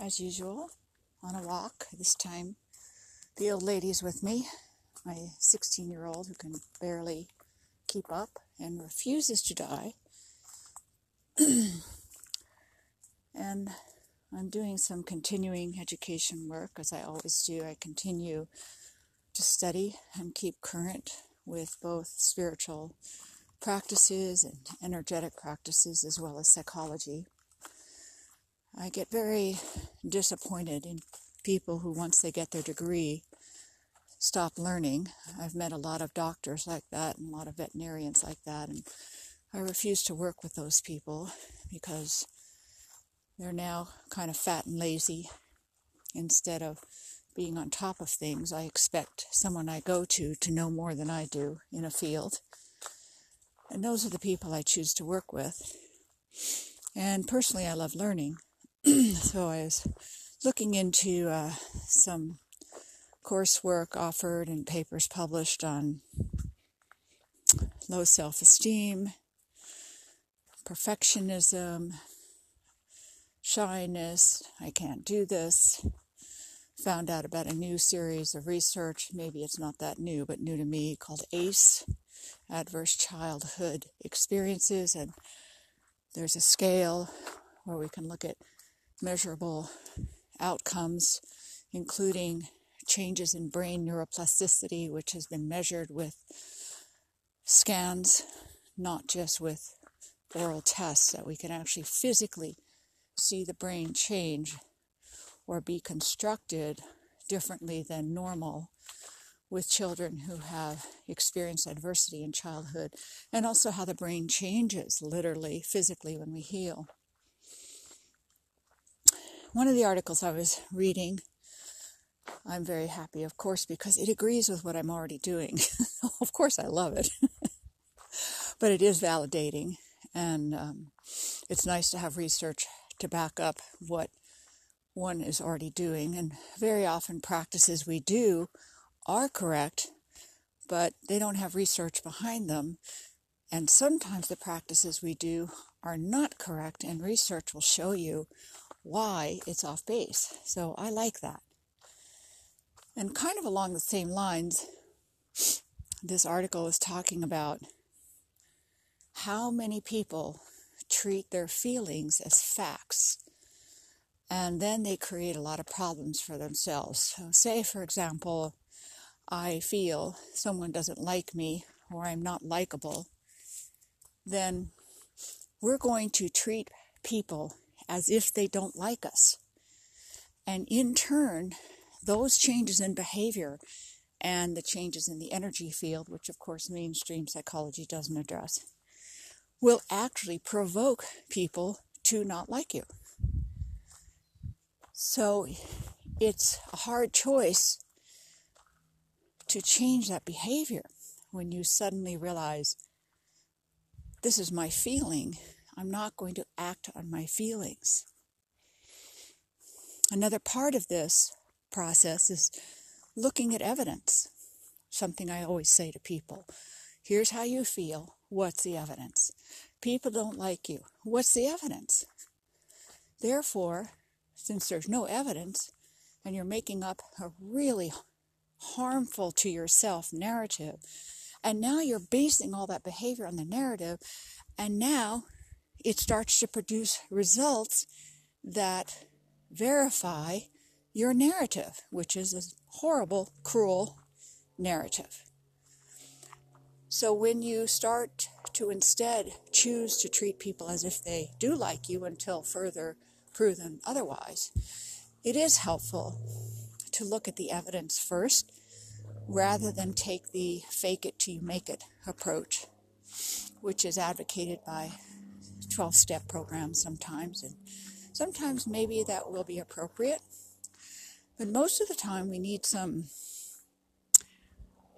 as usual, on a walk. This time, the old lady's with me, my 16 year old who can barely keep up and refuses to die. and I'm doing some continuing education work, as I always do. I continue to study and keep current with both spiritual practices and energetic practices as well as psychology. I get very disappointed in people who, once they get their degree, stop learning. I've met a lot of doctors like that and a lot of veterinarians like that, and I refuse to work with those people because they're now kind of fat and lazy. Instead of being on top of things, I expect someone I go to to know more than I do in a field. And those are the people I choose to work with. And personally, I love learning. so I was looking into uh, some coursework offered and papers published on low self esteem, perfectionism, shyness, I can't do this. Found out about a new series of research, maybe it's not that new, but new to me, called ACE Adverse Childhood Experiences. And there's a scale where we can look at measurable outcomes, including changes in brain neuroplasticity, which has been measured with scans, not just with oral tests, that we can actually physically see the brain change or be constructed differently than normal with children who have experienced adversity in childhood, and also how the brain changes literally, physically, when we heal one of the articles I was reading, I'm very happy, of course, because it agrees with what I'm already doing. of course, I love it. but it is validating, and um, it's nice to have research to back up what one is already doing. And very often, practices we do are correct, but they don't have research behind them. And sometimes the practices we do are not correct, and research will show you why it's off base. So I like that. And kind of along the same lines, this article is talking about how many people treat their feelings as facts. And then they create a lot of problems for themselves. So, say, for example, I feel someone doesn't like me or I'm not likable, then we're going to treat people as if they don't like us. And in turn, those changes in behavior and the changes in the energy field, which of course mainstream psychology doesn't address, will actually provoke people to not like you. So it's a hard choice to change that behavior when you suddenly realize this is my feeling I'm not going to act on my feelings. Another part of this process is looking at evidence. Something I always say to people here's how you feel. What's the evidence? People don't like you. What's the evidence? Therefore, since there's no evidence and you're making up a really harmful to yourself narrative, and now you're basing all that behavior on the narrative, and now it starts to produce results that verify your narrative, which is a horrible, cruel narrative. So when you start to instead choose to treat people as if they do like you until further proven otherwise, it is helpful to look at the evidence first rather than take the fake it till you make it approach, which is advocated by 12 step program sometimes, and sometimes maybe that will be appropriate. But most of the time, we need some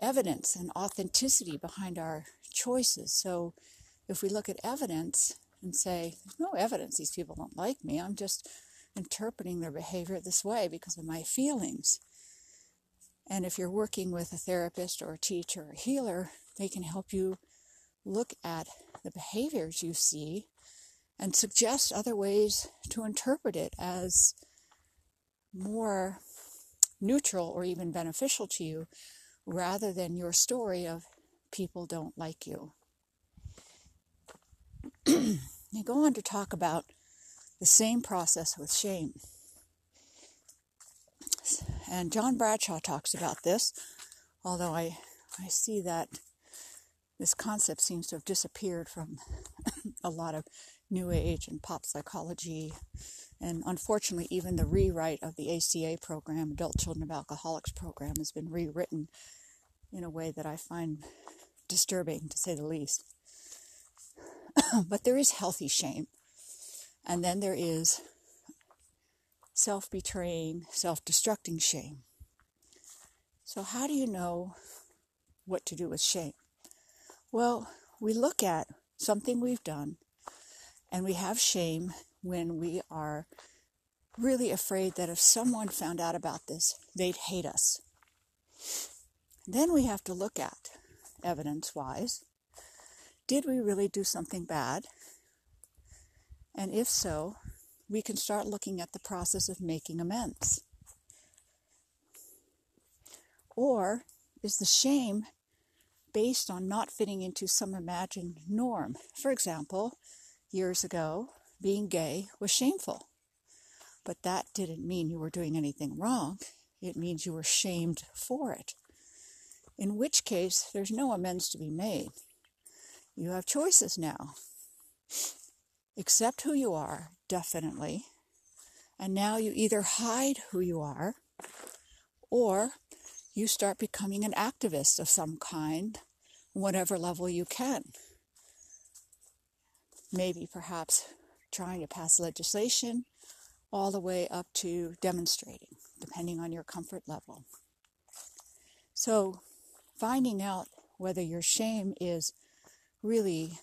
evidence and authenticity behind our choices. So if we look at evidence and say, there's no evidence these people don't like me, I'm just interpreting their behavior this way because of my feelings. And if you're working with a therapist or a teacher or a healer, they can help you look at the behaviors you see and suggest other ways to interpret it as more neutral or even beneficial to you rather than your story of people don't like you. they go on to talk about the same process with shame. And John Bradshaw talks about this, although I, I see that this concept seems to have disappeared from a lot of New Age and pop psychology. And unfortunately, even the rewrite of the ACA program, Adult Children of Alcoholics program, has been rewritten in a way that I find disturbing, to say the least. but there is healthy shame. And then there is self betraying, self destructing shame. So, how do you know what to do with shame? Well, we look at something we've done and we have shame when we are really afraid that if someone found out about this, they'd hate us. Then we have to look at, evidence wise, did we really do something bad? And if so, we can start looking at the process of making amends. Or is the shame based on not fitting into some imagined norm? For example, years ago, being gay was shameful. But that didn't mean you were doing anything wrong. It means you were shamed for it. In which case, there's no amends to be made. You have choices now. Accept who you are, definitely. And now you either hide who you are or you start becoming an activist of some kind, whatever level you can maybe perhaps trying to pass legislation, all the way up to demonstrating, depending on your comfort level. So, finding out whether your shame is really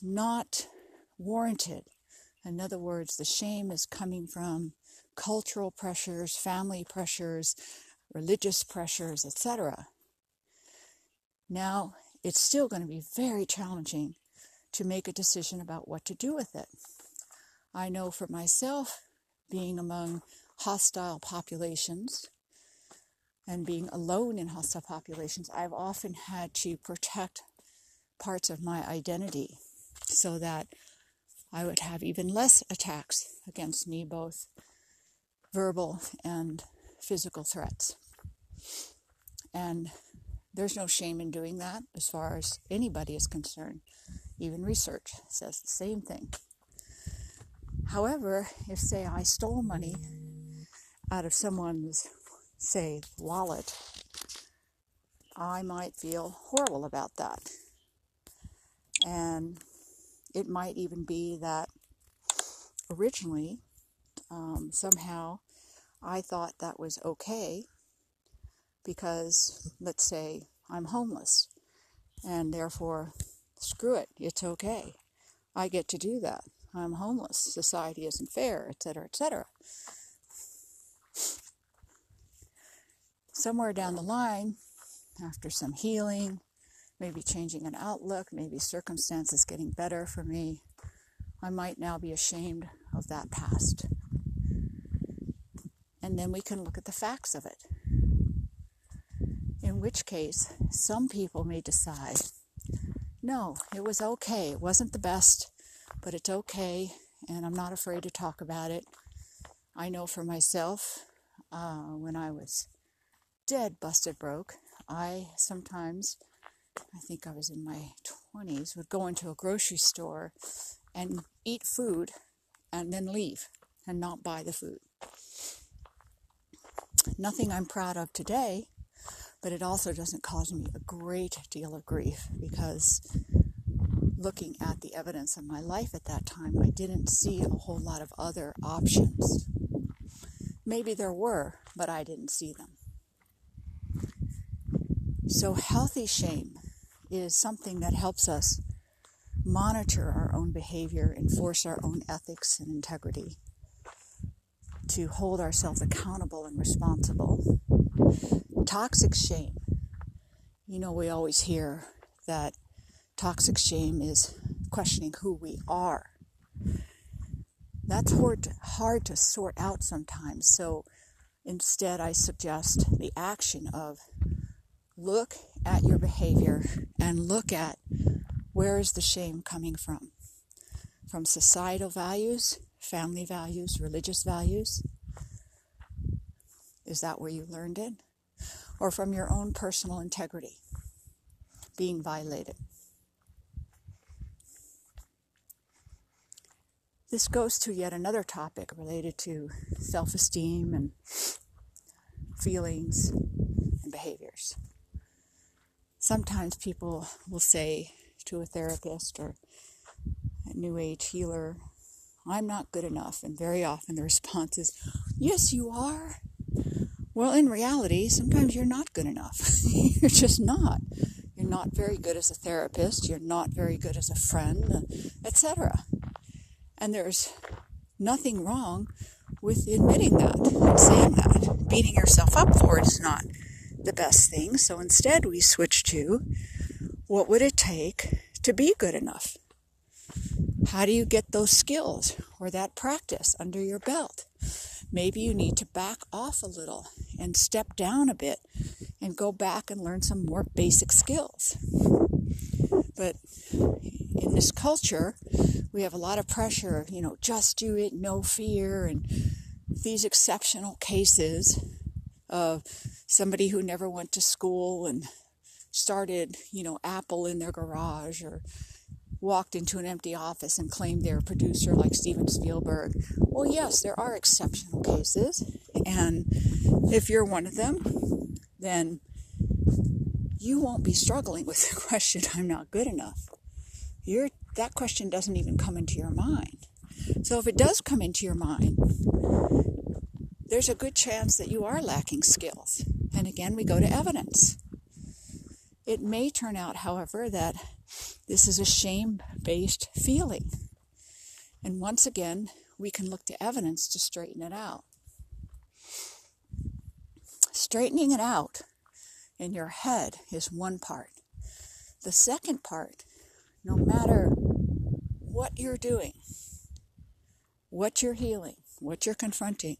not warranted. In other words, the shame is coming from cultural pressures, family pressures, religious pressures, etc. Now, it's still going to be very challenging to make a decision about what to do with it. I know for myself, being among hostile populations and being alone in hostile populations, I've often had to protect parts of my identity so that I would have even less attacks against me, both verbal and physical threats. And there's no shame in doing that as far as anybody is concerned. Even research says the same thing. However, if, say, I stole money out of someone's, say, wallet, I might feel horrible about that. And it might even be that originally, um, somehow, I thought that was okay because, let's say, I'm homeless and therefore screw it, it's okay. I get to do that. I'm homeless. Society isn't fair, etc., etc. Somewhere down the line, after some healing, maybe changing an outlook, maybe circumstances getting better for me, I might now be ashamed of that past. And then we can look at the facts of it. In which case, some people may decide no, it was okay. It wasn't the best, but it's okay, and I'm not afraid to talk about it. I know for myself, uh, when I was dead, busted broke, I sometimes, I think I was in my 20s, would go into a grocery store and eat food and then leave and not buy the food. Nothing I'm proud of today, but it also doesn't cause me a great deal of grief because looking at the evidence of my life at that time, I didn't see a whole lot of other options. Maybe there were, but I didn't see them. So, healthy shame is something that helps us monitor our own behavior, enforce our own ethics and integrity, to hold ourselves accountable and responsible toxic shame. You know, we always hear that toxic shame is questioning who we are. That's hard, hard to sort out sometimes. So instead, I suggest the action of look at your behavior and look at where is the shame coming from? From societal values, family values, religious values? Is that where you learned it? Or from your own personal integrity being violated? This goes to yet another topic related to self esteem and feelings and behaviors. Sometimes people will say to a therapist or a new age healer, I'm not good enough. And very often the response is, Yes, you are. Well, in reality, sometimes you're not good enough. you're just not. You're not very good as a therapist. You're not very good as a friend, uh, etc. And there's nothing wrong with admitting that saying that. Beating yourself up for it is not the best thing. So instead, we switch to what would it take to be good enough? How do you get those skills or that practice under your belt? Maybe you need to back off a little and step down a bit and go back and learn some more basic skills. But in this culture, we have a lot of pressure, you know, just do it, no fear, and these exceptional cases of somebody who never went to school and started, you know, Apple in their garage or walked into an empty office and claimed they're a producer like Steven Spielberg. Well, yes, there are exceptional cases, and if you're one of them, then you won't be struggling with the question, I'm not good enough. You're, that question doesn't even come into your mind. So if it does come into your mind, there's a good chance that you are lacking skills. And again, we go to evidence. It may turn out, however, that this is a shame based feeling. And once again, we can look to evidence to straighten it out. Straightening it out in your head is one part. The second part, no matter what you're doing, what you're healing, what you're confronting,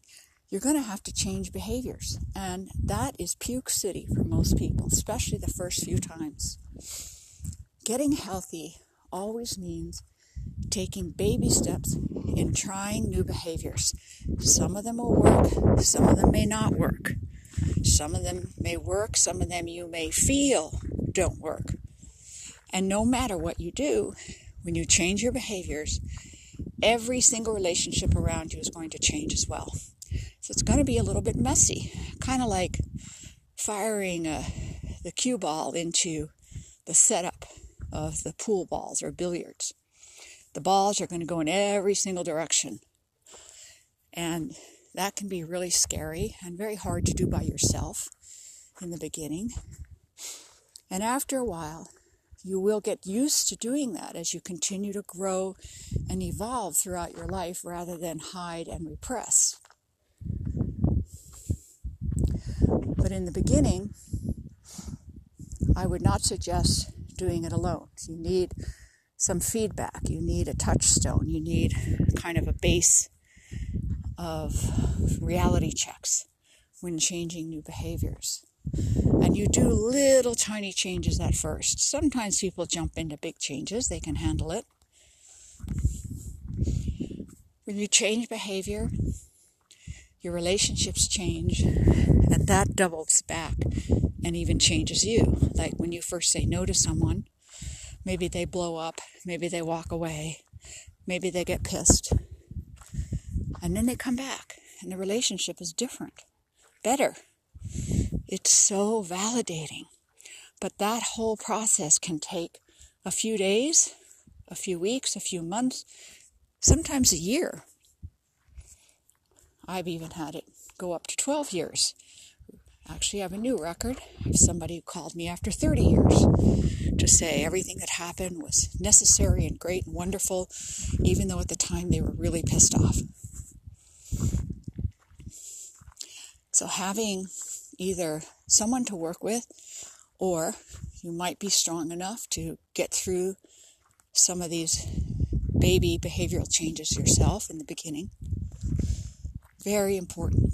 you're going to have to change behaviors. And that is puke city for most people, especially the first few times. Getting healthy always means taking baby steps in trying new behaviors. Some of them will work, some of them may not work. Some of them may work, some of them you may feel don't work. And no matter what you do, when you change your behaviors, every single relationship around you is going to change as well. So it's going to be a little bit messy, kind of like firing a, the cue ball into the setup of the pool balls or billiards. The balls are going to go in every single direction. And that can be really scary and very hard to do by yourself in the beginning. And after a while, you will get used to doing that as you continue to grow and evolve throughout your life rather than hide and repress. But in the beginning, I would not suggest doing it alone. You need some feedback, you need a touchstone, you need kind of a base of reality checks when changing new behaviors. And you do little tiny changes at first. Sometimes people jump into big changes, they can handle it. When you change behavior, your relationships change, and that doubles back and even changes you. Like when you first say no to someone, maybe they blow up, maybe they walk away, maybe they get pissed, and then they come back, and the relationship is different, better. It's so validating. But that whole process can take a few days, a few weeks, a few months, sometimes a year. I've even had it go up to 12 years. Actually, I have a new record. Have somebody who called me after 30 years to say everything that happened was necessary and great and wonderful, even though at the time they were really pissed off. So, having either someone to work with, or you might be strong enough to get through some of these baby behavioral changes yourself in the beginning. Very important.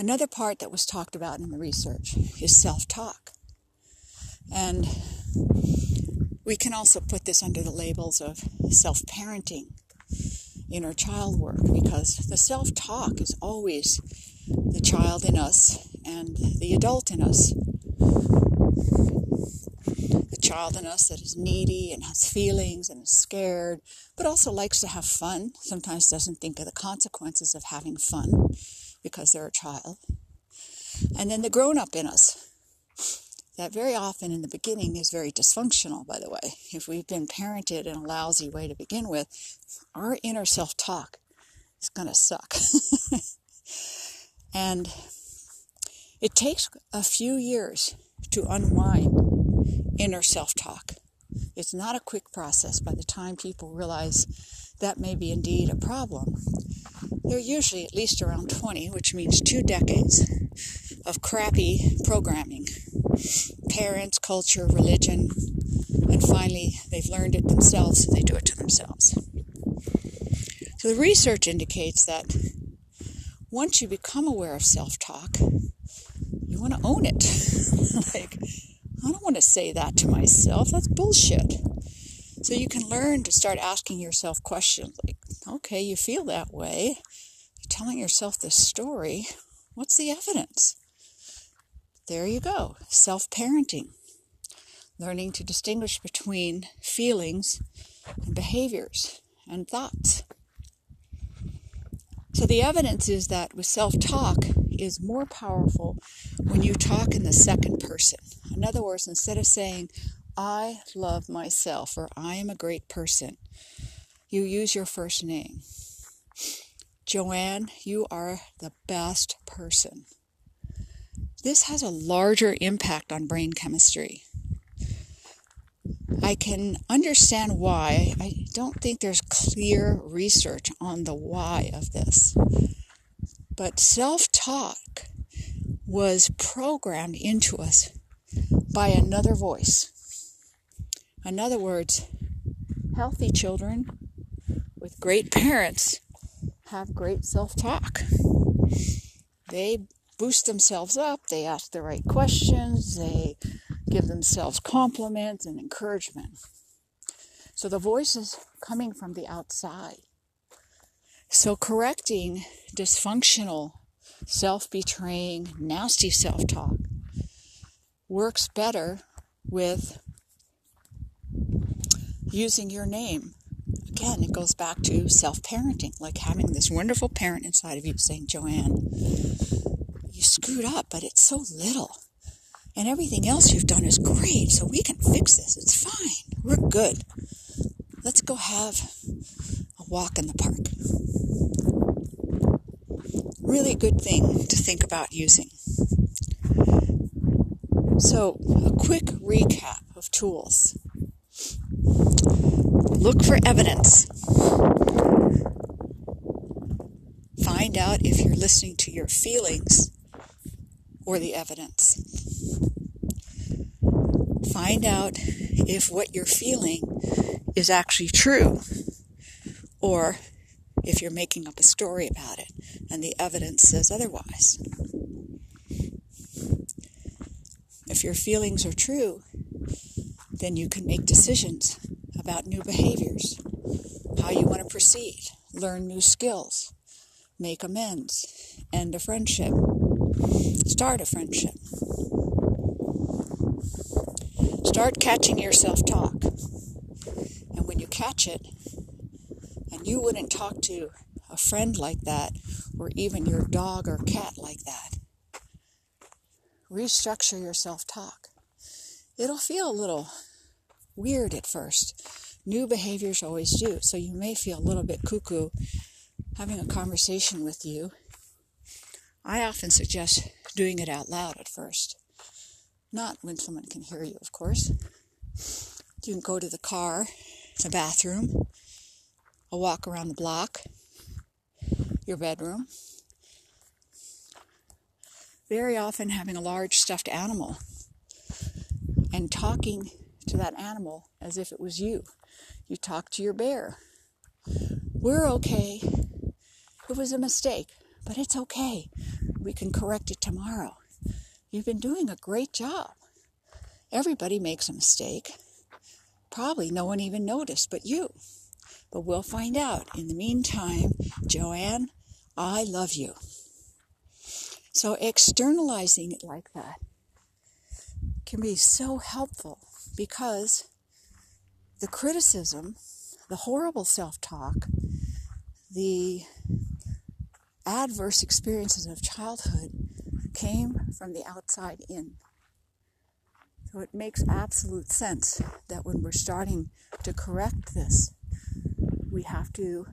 Another part that was talked about in the research is self talk. And we can also put this under the labels of self parenting, inner child work, because the self talk is always the child in us and the adult in us. Child in us that is needy and has feelings and is scared, but also likes to have fun, sometimes doesn't think of the consequences of having fun because they're a child. And then the grown up in us that very often in the beginning is very dysfunctional, by the way. If we've been parented in a lousy way to begin with, our inner self talk is going to suck. and it takes a few years to unwind inner self talk. It's not a quick process by the time people realize that may be indeed a problem. They're usually at least around 20, which means two decades of crappy programming parents, culture, religion, and finally they've learned it themselves, so they do it to themselves. So the research indicates that once you become aware of self talk, you want to own it. like, I don't want to say that to myself. That's bullshit. So you can learn to start asking yourself questions like, okay, you feel that way. You're telling yourself this story. What's the evidence? There you go. Self parenting. Learning to distinguish between feelings and behaviors and thoughts. So the evidence is that with self-talk is more powerful when you talk in the second person. In other words, instead of saying, I love myself or I am a great person, you use your first name. Joanne, you are the best person. This has a larger impact on brain chemistry. I can understand why. I don't think there's clear research on the why of this. But self talk was programmed into us by another voice. In other words, healthy children with great parents have great self talk. They boost themselves up, they ask the right questions, they give themselves compliments and encouragement. So the voice is coming from the outside. So correcting dysfunctional, self betraying, nasty self talk works better with using your name. Again, it goes back to self parenting, like having this wonderful parent inside of you saying, Joanne, you screwed up, but it's so little. And everything else you've done is great, so we can fix this. It's fine. We're good. Let's go have a walk in the park. Really good thing to think about using. So, a quick recap of tools. Look for evidence. Find out if you're listening to your feelings or the evidence. Find out if what you're feeling is actually true or if you're making up a story about it and the evidence says otherwise. If your feelings are true, then you can make decisions about new behaviors, how you want to proceed, learn new skills, make amends, end a friendship, start a friendship. Start catching your self talk. And when you catch it, you wouldn't talk to a friend like that, or even your dog or cat like that, restructure your self talk. It'll feel a little weird at first. New behaviors always do. So you may feel a little bit cuckoo having a conversation with you. I often suggest doing it out loud at first. Not when someone can hear you, of course. You can go to the car, the bathroom, a walk around the block, your bedroom. Very often, having a large stuffed animal and talking to that animal as if it was you. You talk to your bear. We're okay. It was a mistake, but it's okay. We can correct it tomorrow. You've been doing a great job. Everybody makes a mistake. Probably no one even noticed but you. But we'll find out. In the meantime, Joanne, I love you. So externalizing it like that can be so helpful because the criticism, the horrible self talk, the adverse experiences of childhood came from the outside in. So it makes absolute sense that when we're starting to correct this, we have to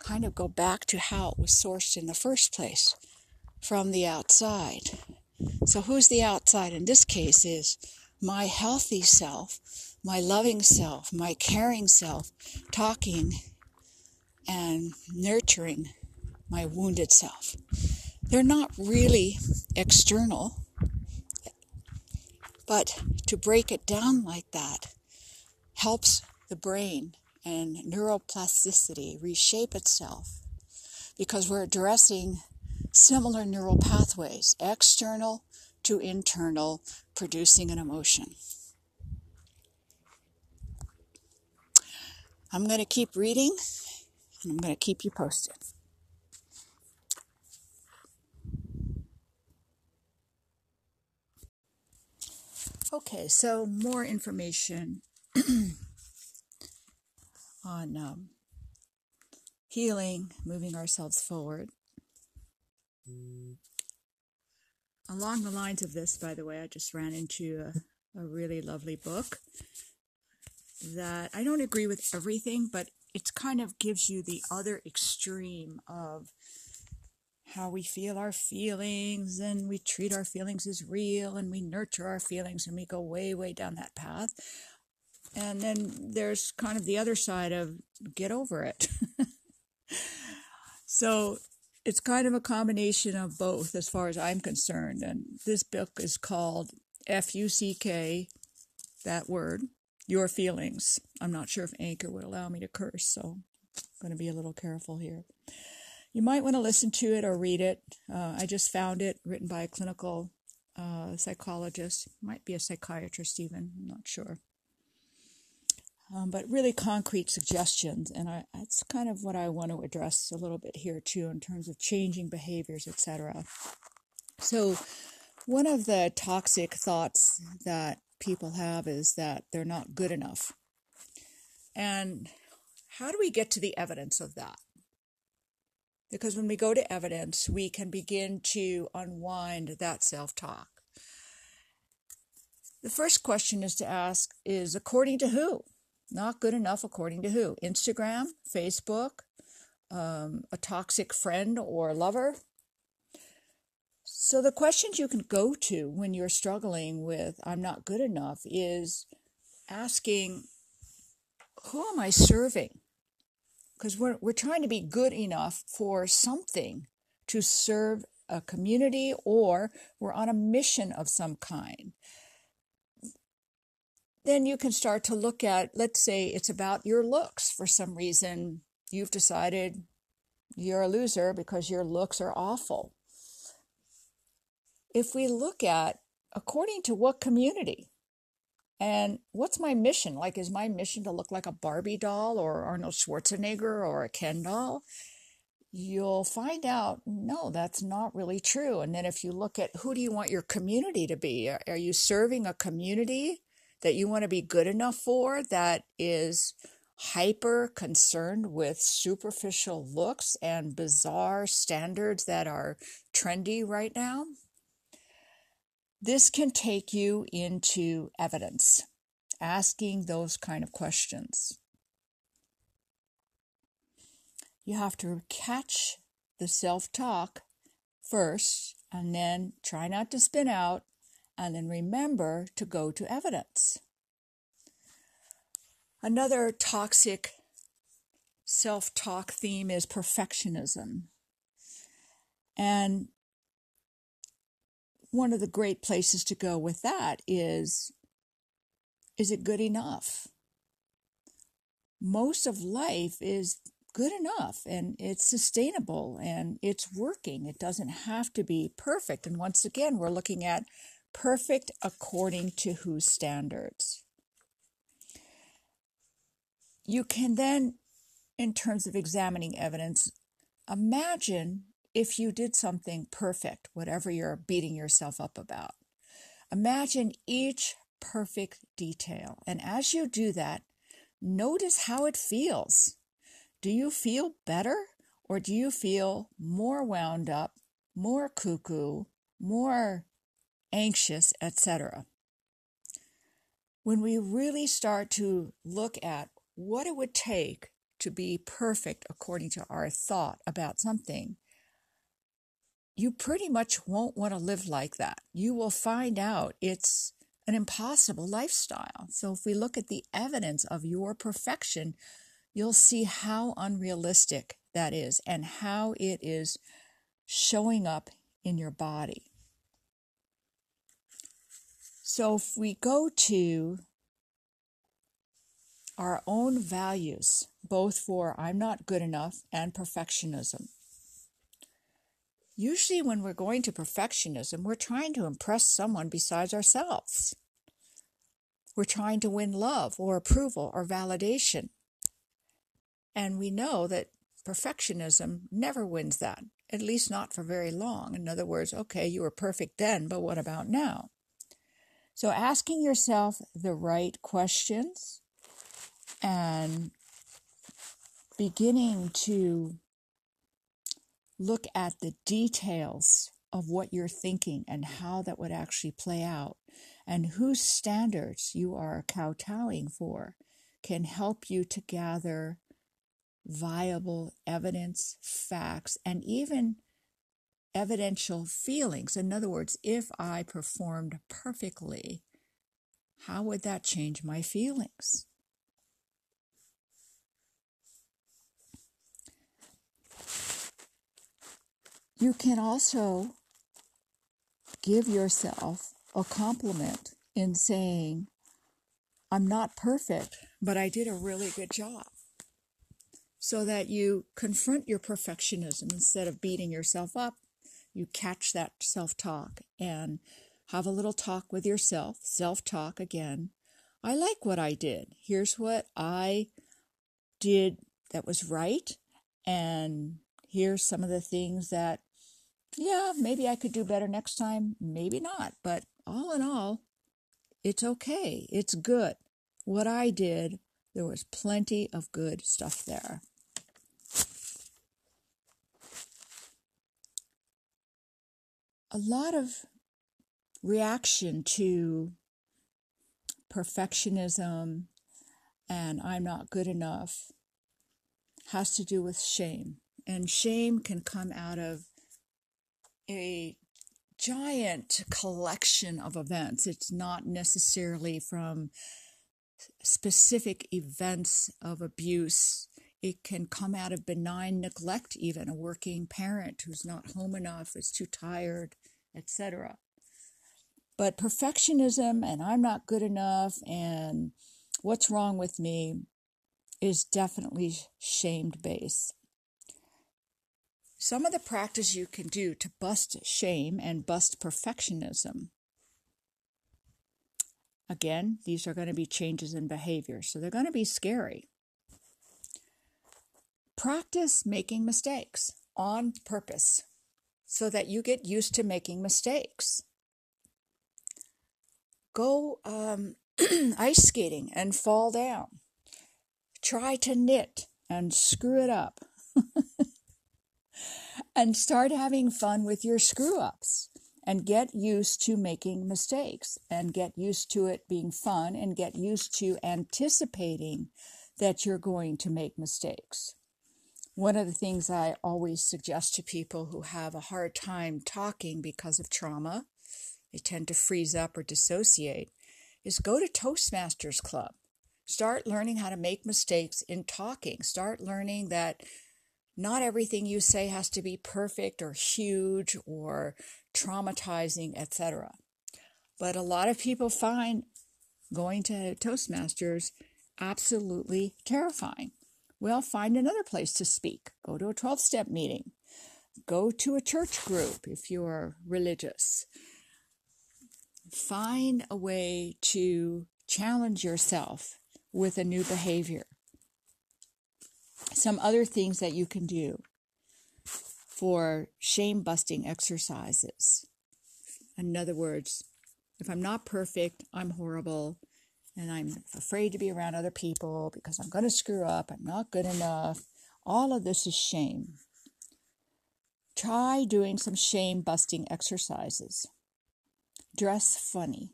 kind of go back to how it was sourced in the first place from the outside. So, who's the outside in this case is my healthy self, my loving self, my caring self, talking and nurturing my wounded self. They're not really external, but to break it down like that helps the brain and neuroplasticity reshape itself because we're addressing similar neural pathways, external to internal, producing an emotion. I'm going to keep reading and I'm going to keep you posted. Okay, so more information on um, healing, moving ourselves forward. Along the lines of this, by the way, I just ran into a, a really lovely book that I don't agree with everything, but it kind of gives you the other extreme of how we feel our feelings and we treat our feelings as real and we nurture our feelings and we go way, way down that path. And then there's kind of the other side of get over it. so it's kind of a combination of both as far as I'm concerned. And this book is called F U C K, that word, Your Feelings. I'm not sure if Anchor would allow me to curse, so I'm going to be a little careful here. You might want to listen to it or read it. Uh, I just found it written by a clinical uh, psychologist, might be a psychiatrist even, I'm not sure. Um, but really concrete suggestions, and I, that's kind of what I want to address a little bit here too, in terms of changing behaviors, etc. So, one of the toxic thoughts that people have is that they're not good enough, and how do we get to the evidence of that? Because when we go to evidence, we can begin to unwind that self talk. The first question is to ask is according to who? Not good enough according to who? Instagram, Facebook, um, a toxic friend or lover? So, the questions you can go to when you're struggling with I'm not good enough is asking, Who am I serving? because we're, we're trying to be good enough for something to serve a community or we're on a mission of some kind. Then you can start to look at, let's say it's about your looks. For some reason, you've decided you're a loser because your looks are awful. If we look at according to what community, and what's my mission? Like, is my mission to look like a Barbie doll or Arnold Schwarzenegger or a Ken doll? You'll find out, no, that's not really true. And then if you look at who do you want your community to be? Are you serving a community that you want to be good enough for that is hyper concerned with superficial looks and bizarre standards that are trendy right now? This can take you into evidence, asking those kind of questions. You have to catch the self talk first and then try not to spin out and then remember to go to evidence. Another toxic self talk theme is perfectionism. And one of the great places to go with that is is it good enough? most of life is good enough and it's sustainable and it's working. It doesn't have to be perfect. And once again, we're looking at perfect according to whose standards. You can then, in terms of examining evidence, imagine if you did something perfect, whatever you're beating yourself up about. Imagine each perfect detail. And as you do that, notice how it feels. Do you feel better or do you feel more wound up, more cuckoo, more anxious, etc.? When we really start to look at what it would take to be perfect according to our thought about something, you pretty much won't want to live like that. You will find out it's an impossible lifestyle. So, if we look at the evidence of your perfection, you'll see how unrealistic that is and how it is showing up in your body. So, if we go to our own values, both for I'm not good enough and perfectionism, Usually, when we're going to perfectionism, we're trying to impress someone besides ourselves. We're trying to win love or approval or validation. And we know that perfectionism never wins that, at least not for very long. In other words, okay, you were perfect then, but what about now? So, asking yourself the right questions and beginning to look at the details of what you're thinking and how that would actually play out and whose standards you are kowtowing for can help you to gather viable evidence, facts, and even evidential feelings. In other words, if I performed perfectly, how would that change my feelings? You can also give yourself a compliment in saying, I'm not perfect, but I did a really good job. So that you confront your perfectionism instead of beating yourself up. You catch that self talk and have a little talk with yourself, self talk again. I like what I did. Here's what I did that was right. And here's some of the things that yeah, maybe I could do better next time, maybe not. But all in all, it's okay. It's good. What I did, there was plenty of good stuff there. A lot of reaction to perfectionism and I'm not good enough has to do with shame. And shame can come out of a giant collection of events. It's not necessarily from specific events of abuse. It can come out of benign neglect, even a working parent who's not home enough, is too tired, etc. But perfectionism and I'm not good enough and what's wrong with me is definitely shamed based. Some of the practice you can do to bust shame and bust perfectionism. Again, these are going to be changes in behavior, so they're going to be scary. Practice making mistakes on purpose so that you get used to making mistakes. Go um, ice skating and fall down. Try to knit and screw it up. and start having fun with your screw ups and get used to making mistakes and get used to it being fun and get used to anticipating that you're going to make mistakes. One of the things I always suggest to people who have a hard time talking because of trauma, they tend to freeze up or dissociate, is go to Toastmasters Club. Start learning how to make mistakes in talking. Start learning that not everything you say has to be perfect or huge or traumatizing, etc. But a lot of people find going to Toastmasters absolutely terrifying. Well, find another place to speak. Go to a 12 step meeting. Go to a church group if you're religious. Find a way to challenge yourself with a new behavior. Some other things that you can do for shame busting exercises. In other words, if I'm not perfect, I'm horrible, and I'm afraid to be around other people because I'm going to screw up, I'm not good enough. All of this is shame. Try doing some shame busting exercises. Dress funny.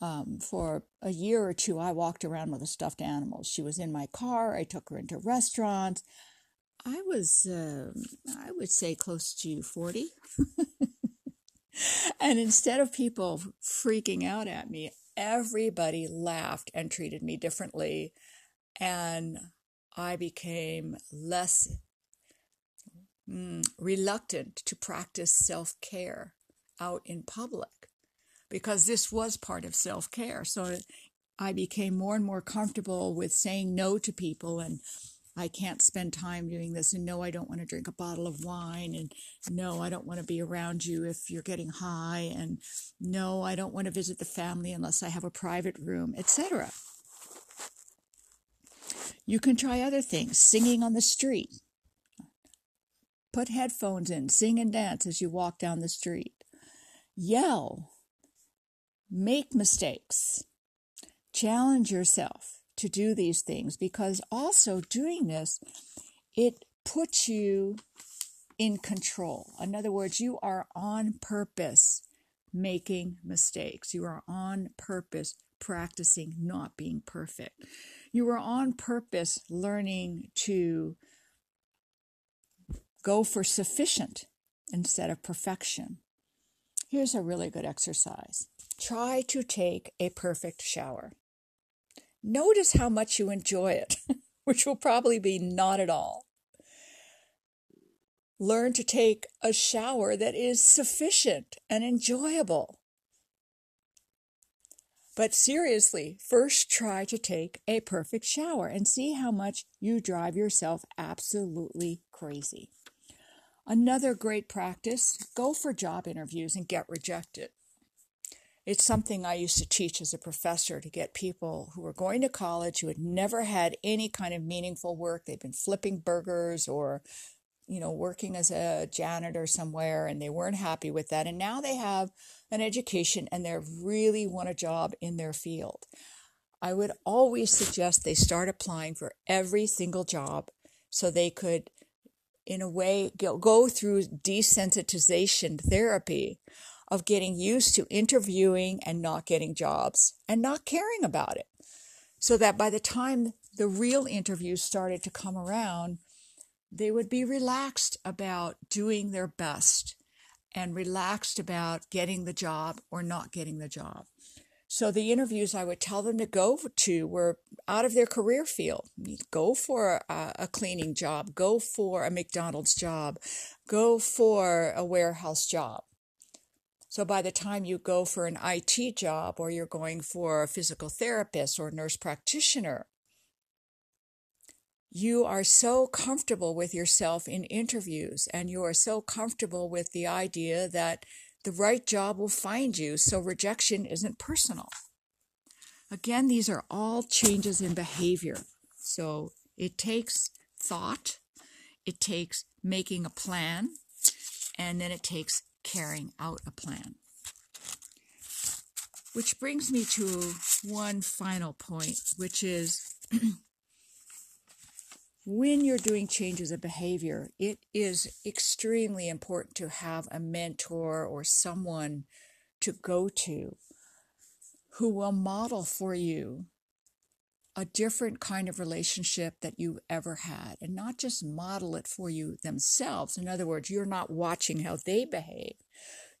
Um, for a year or two, I walked around with a stuffed animal. She was in my car. I took her into restaurants. I was, uh, I would say, close to 40. and instead of people freaking out at me, everybody laughed and treated me differently. And I became less mm, reluctant to practice self care out in public because this was part of self care. So I became more and more comfortable with saying no to people and I can't spend time doing this. And no, I don't want to drink a bottle of wine. And no, I don't want to be around you if you're getting high. And no, I don't want to visit the family unless I have a private room, etc. You can try other things, singing on the street. Put headphones in, sing and dance as you walk down the street. Yell, make mistakes, challenge yourself to do these things because also doing this, it puts you in control. In other words, you are on purpose making mistakes. You are on purpose practicing not being perfect. You are on purpose learning to go for sufficient instead of perfection. Here's a really good exercise try to take a perfect shower. Notice how much you enjoy it, which will probably be not at all. Learn to take a shower that is sufficient and enjoyable. But seriously, first try to take a perfect shower and see how much you drive yourself absolutely crazy. Another great practice go for job interviews and get rejected. It's something I used to teach as a professor to get people who were going to college who had never had any kind of meaningful work. They'd been flipping burgers or, you know, working as a janitor somewhere and they weren't happy with that. And now they have an education and they really want a job in their field. I would always suggest they start applying for every single job so they could, in a way, go, go through desensitization therapy of getting used to interviewing and not getting jobs and not caring about it. So that by the time the real interviews started to come around, they would be relaxed about doing their best and relaxed about getting the job or not getting the job. So the interviews I would tell them to go to were out of their career field. Go for a, a, cleaning job, go for a McDonald's job, go for a warehouse job. So by the time you go for an IT job or you're going for a physical therapist or nurse practitioner, you are so comfortable with yourself in interviews and you are so comfortable with the idea that the right job will find you, so rejection isn't personal. Again, these are all changes in behavior. So it takes thought, it takes making a plan, and then it takes carrying out a plan. Which brings me to one final point, which is when you're doing changes of behavior, it is extremely important to have a mentor or someone to go to who will model for you a different kind of relationship that you've ever had and not just model it for you themselves. In other words, you're not watching how they behave.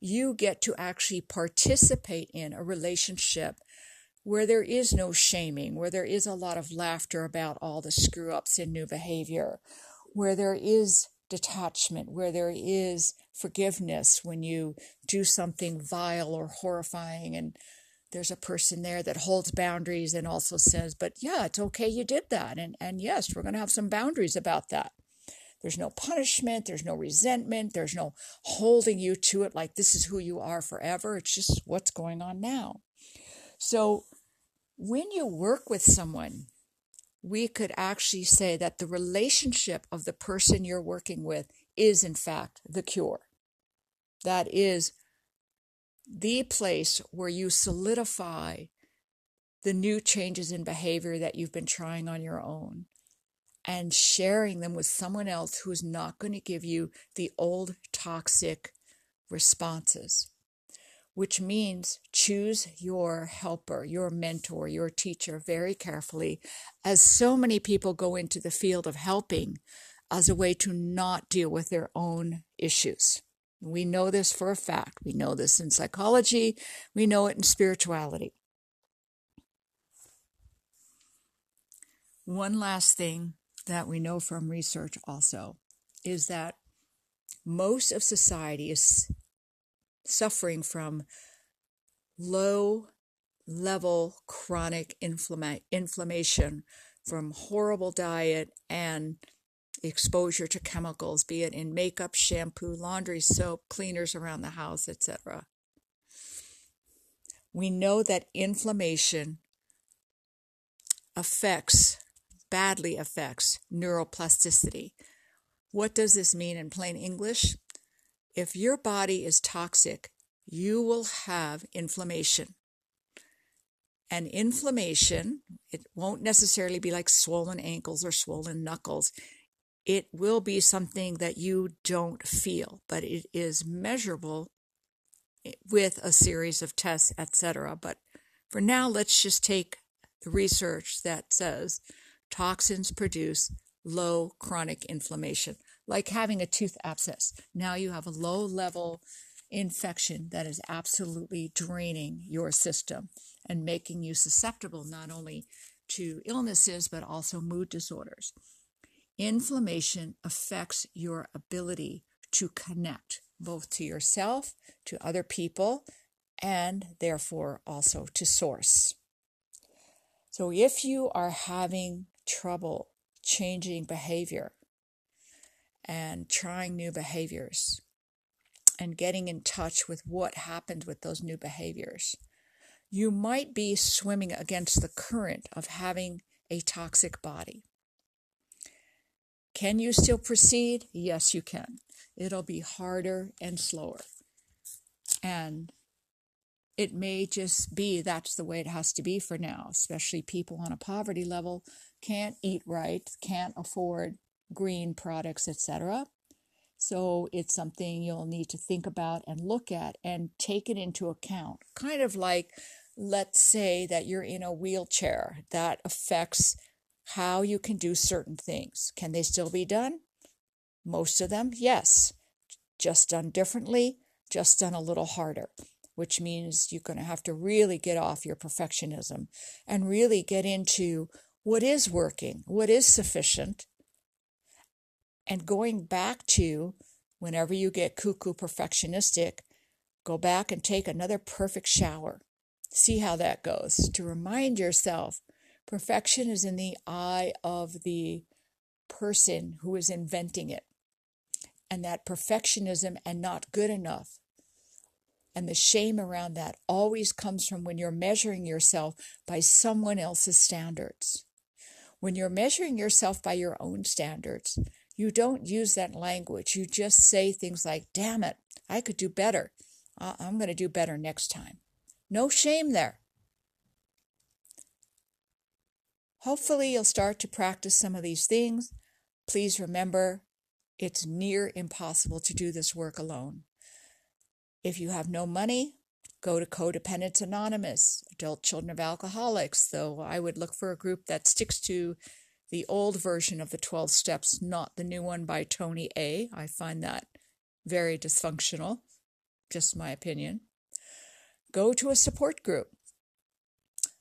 You get to actually participate in a relationship where there is no shaming, where there is a lot of laughter about all the screw ups in new behavior, where there is detachment, where there is forgiveness when you do something vile or horrifying and there's a person there that holds boundaries and also says, but yeah, it's okay you did that. And, and yes, we're going to have some boundaries about that. There's no punishment, there's no resentment, there's no holding you to it like this is who you are forever. It's just what's going on now. So when you work with someone, we could actually say that the relationship of the person you're working with is, in fact, the cure. That is the place where you solidify the new changes in behavior that you've been trying on your own and sharing them with someone else who's not going to give you the old toxic responses which means choose your helper, your mentor, your teacher very carefully, as so many people go into the field of helping as a way to not deal with their own issues. We know this for a fact. We know this in psychology, we know it in spirituality. One last thing that we know from research also is that most of society is suffering from low level chronic inflama- inflammation from horrible diet and exposure to chemicals, be it in makeup, shampoo, laundry soap, cleaners around the house, etc. We know that inflammation affects, badly affects neuroplasticity. What does this mean in plain English? If your body is toxic, you will have inflammation. And inflammation, it won't necessarily be like swollen ankles or swollen knuckles. It will be something that you don't feel, but it is measurable eh, with a series of tests, etc. But for now, let's just take the research that says toxins produce low chronic inflammation like having a tooth abscess. Now you have a low level infection that is absolutely draining your system and making you susceptible not only to illnesses but also mood disorders. Inflammation affects your ability to connect both to yourself, to other people, and therefore also to source. So if you are having trouble changing behavior, and trying new behaviors and getting in touch with what happened with those new behaviors. You might be swimming against the current of having a toxic body. Can you still proceed? Yes, you can. It'll be harder and slower. And it may just be that's the way it has to be for now, especially people on a poverty level can't eat right, can't afford green products, etc. So it's something you'll need to think about and look at and take it into account. Kind of like, let's say that you're in a wheelchair, that affects how you can do certain things. Can they still be done? Most of them, yes. Just done differently, just done a little harder, which means you're going to have to really get off your perfectionism and really get into what is working, what is sufficient, and going back to whenever you get cuckoo perfectionistic, go back and take another perfect shower. See how that goes. To remind yourself, perfection is in the eye of the person who is inventing it. And that perfectionism and not good enough and the shame around that always comes from when you're measuring yourself by someone else's standards. When you're measuring yourself by your own standards, you don't use that language. You just say things like, damn it, I could do better. I'm going to do better next time. No shame there. Hopefully, you'll start to practice some of these things. Please remember, it's near impossible to do this work alone. If you have no money, go to Co-Dependents Anonymous, Adult Children of Alcoholics, though I would look for a group that sticks to the old version of the 12 steps, not the new one by Tony A. I find that very dysfunctional, just my opinion. Go to a support group.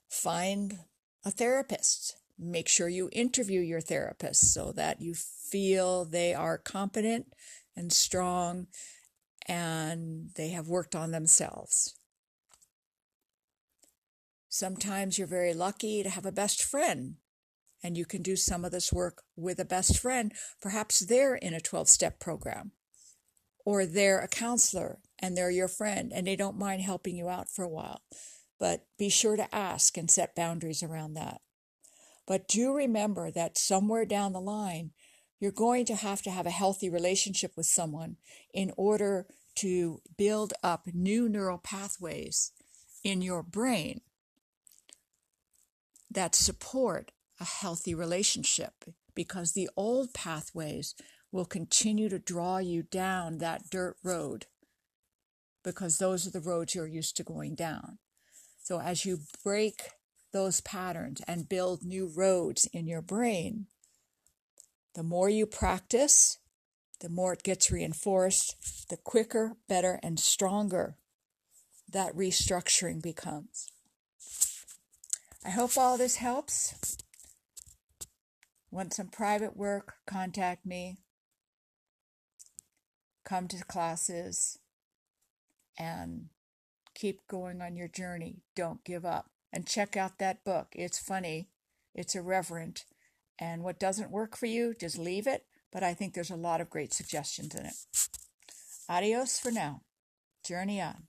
Find a therapist. Make sure you interview your therapist so that you feel they are competent and strong and they have worked on themselves. Sometimes you're very lucky to have a best friend and you can do some of this work with a best friend. Perhaps they're in a 12 step program or they're a counselor and they're your friend and they don't mind helping you out for a while. But be sure to ask and set boundaries around that. But do remember that somewhere down the line, you're going to have to have a healthy relationship with someone in order to build up new neural pathways in your brain that support a healthy relationship because the old pathways will continue to draw you down that dirt road because those are the roads you're used to going down. So as you break those patterns and build new roads in your brain, the more you practice, the more it gets reinforced, the quicker, better, and stronger that restructuring becomes. I hope all this helps. Want some private work? Contact me. Come to classes and keep going on your journey. Don't give up. And check out that book. It's funny, it's irreverent. And what doesn't work for you, just leave it. But I think there's a lot of great suggestions in it. Adios for now. Journey on.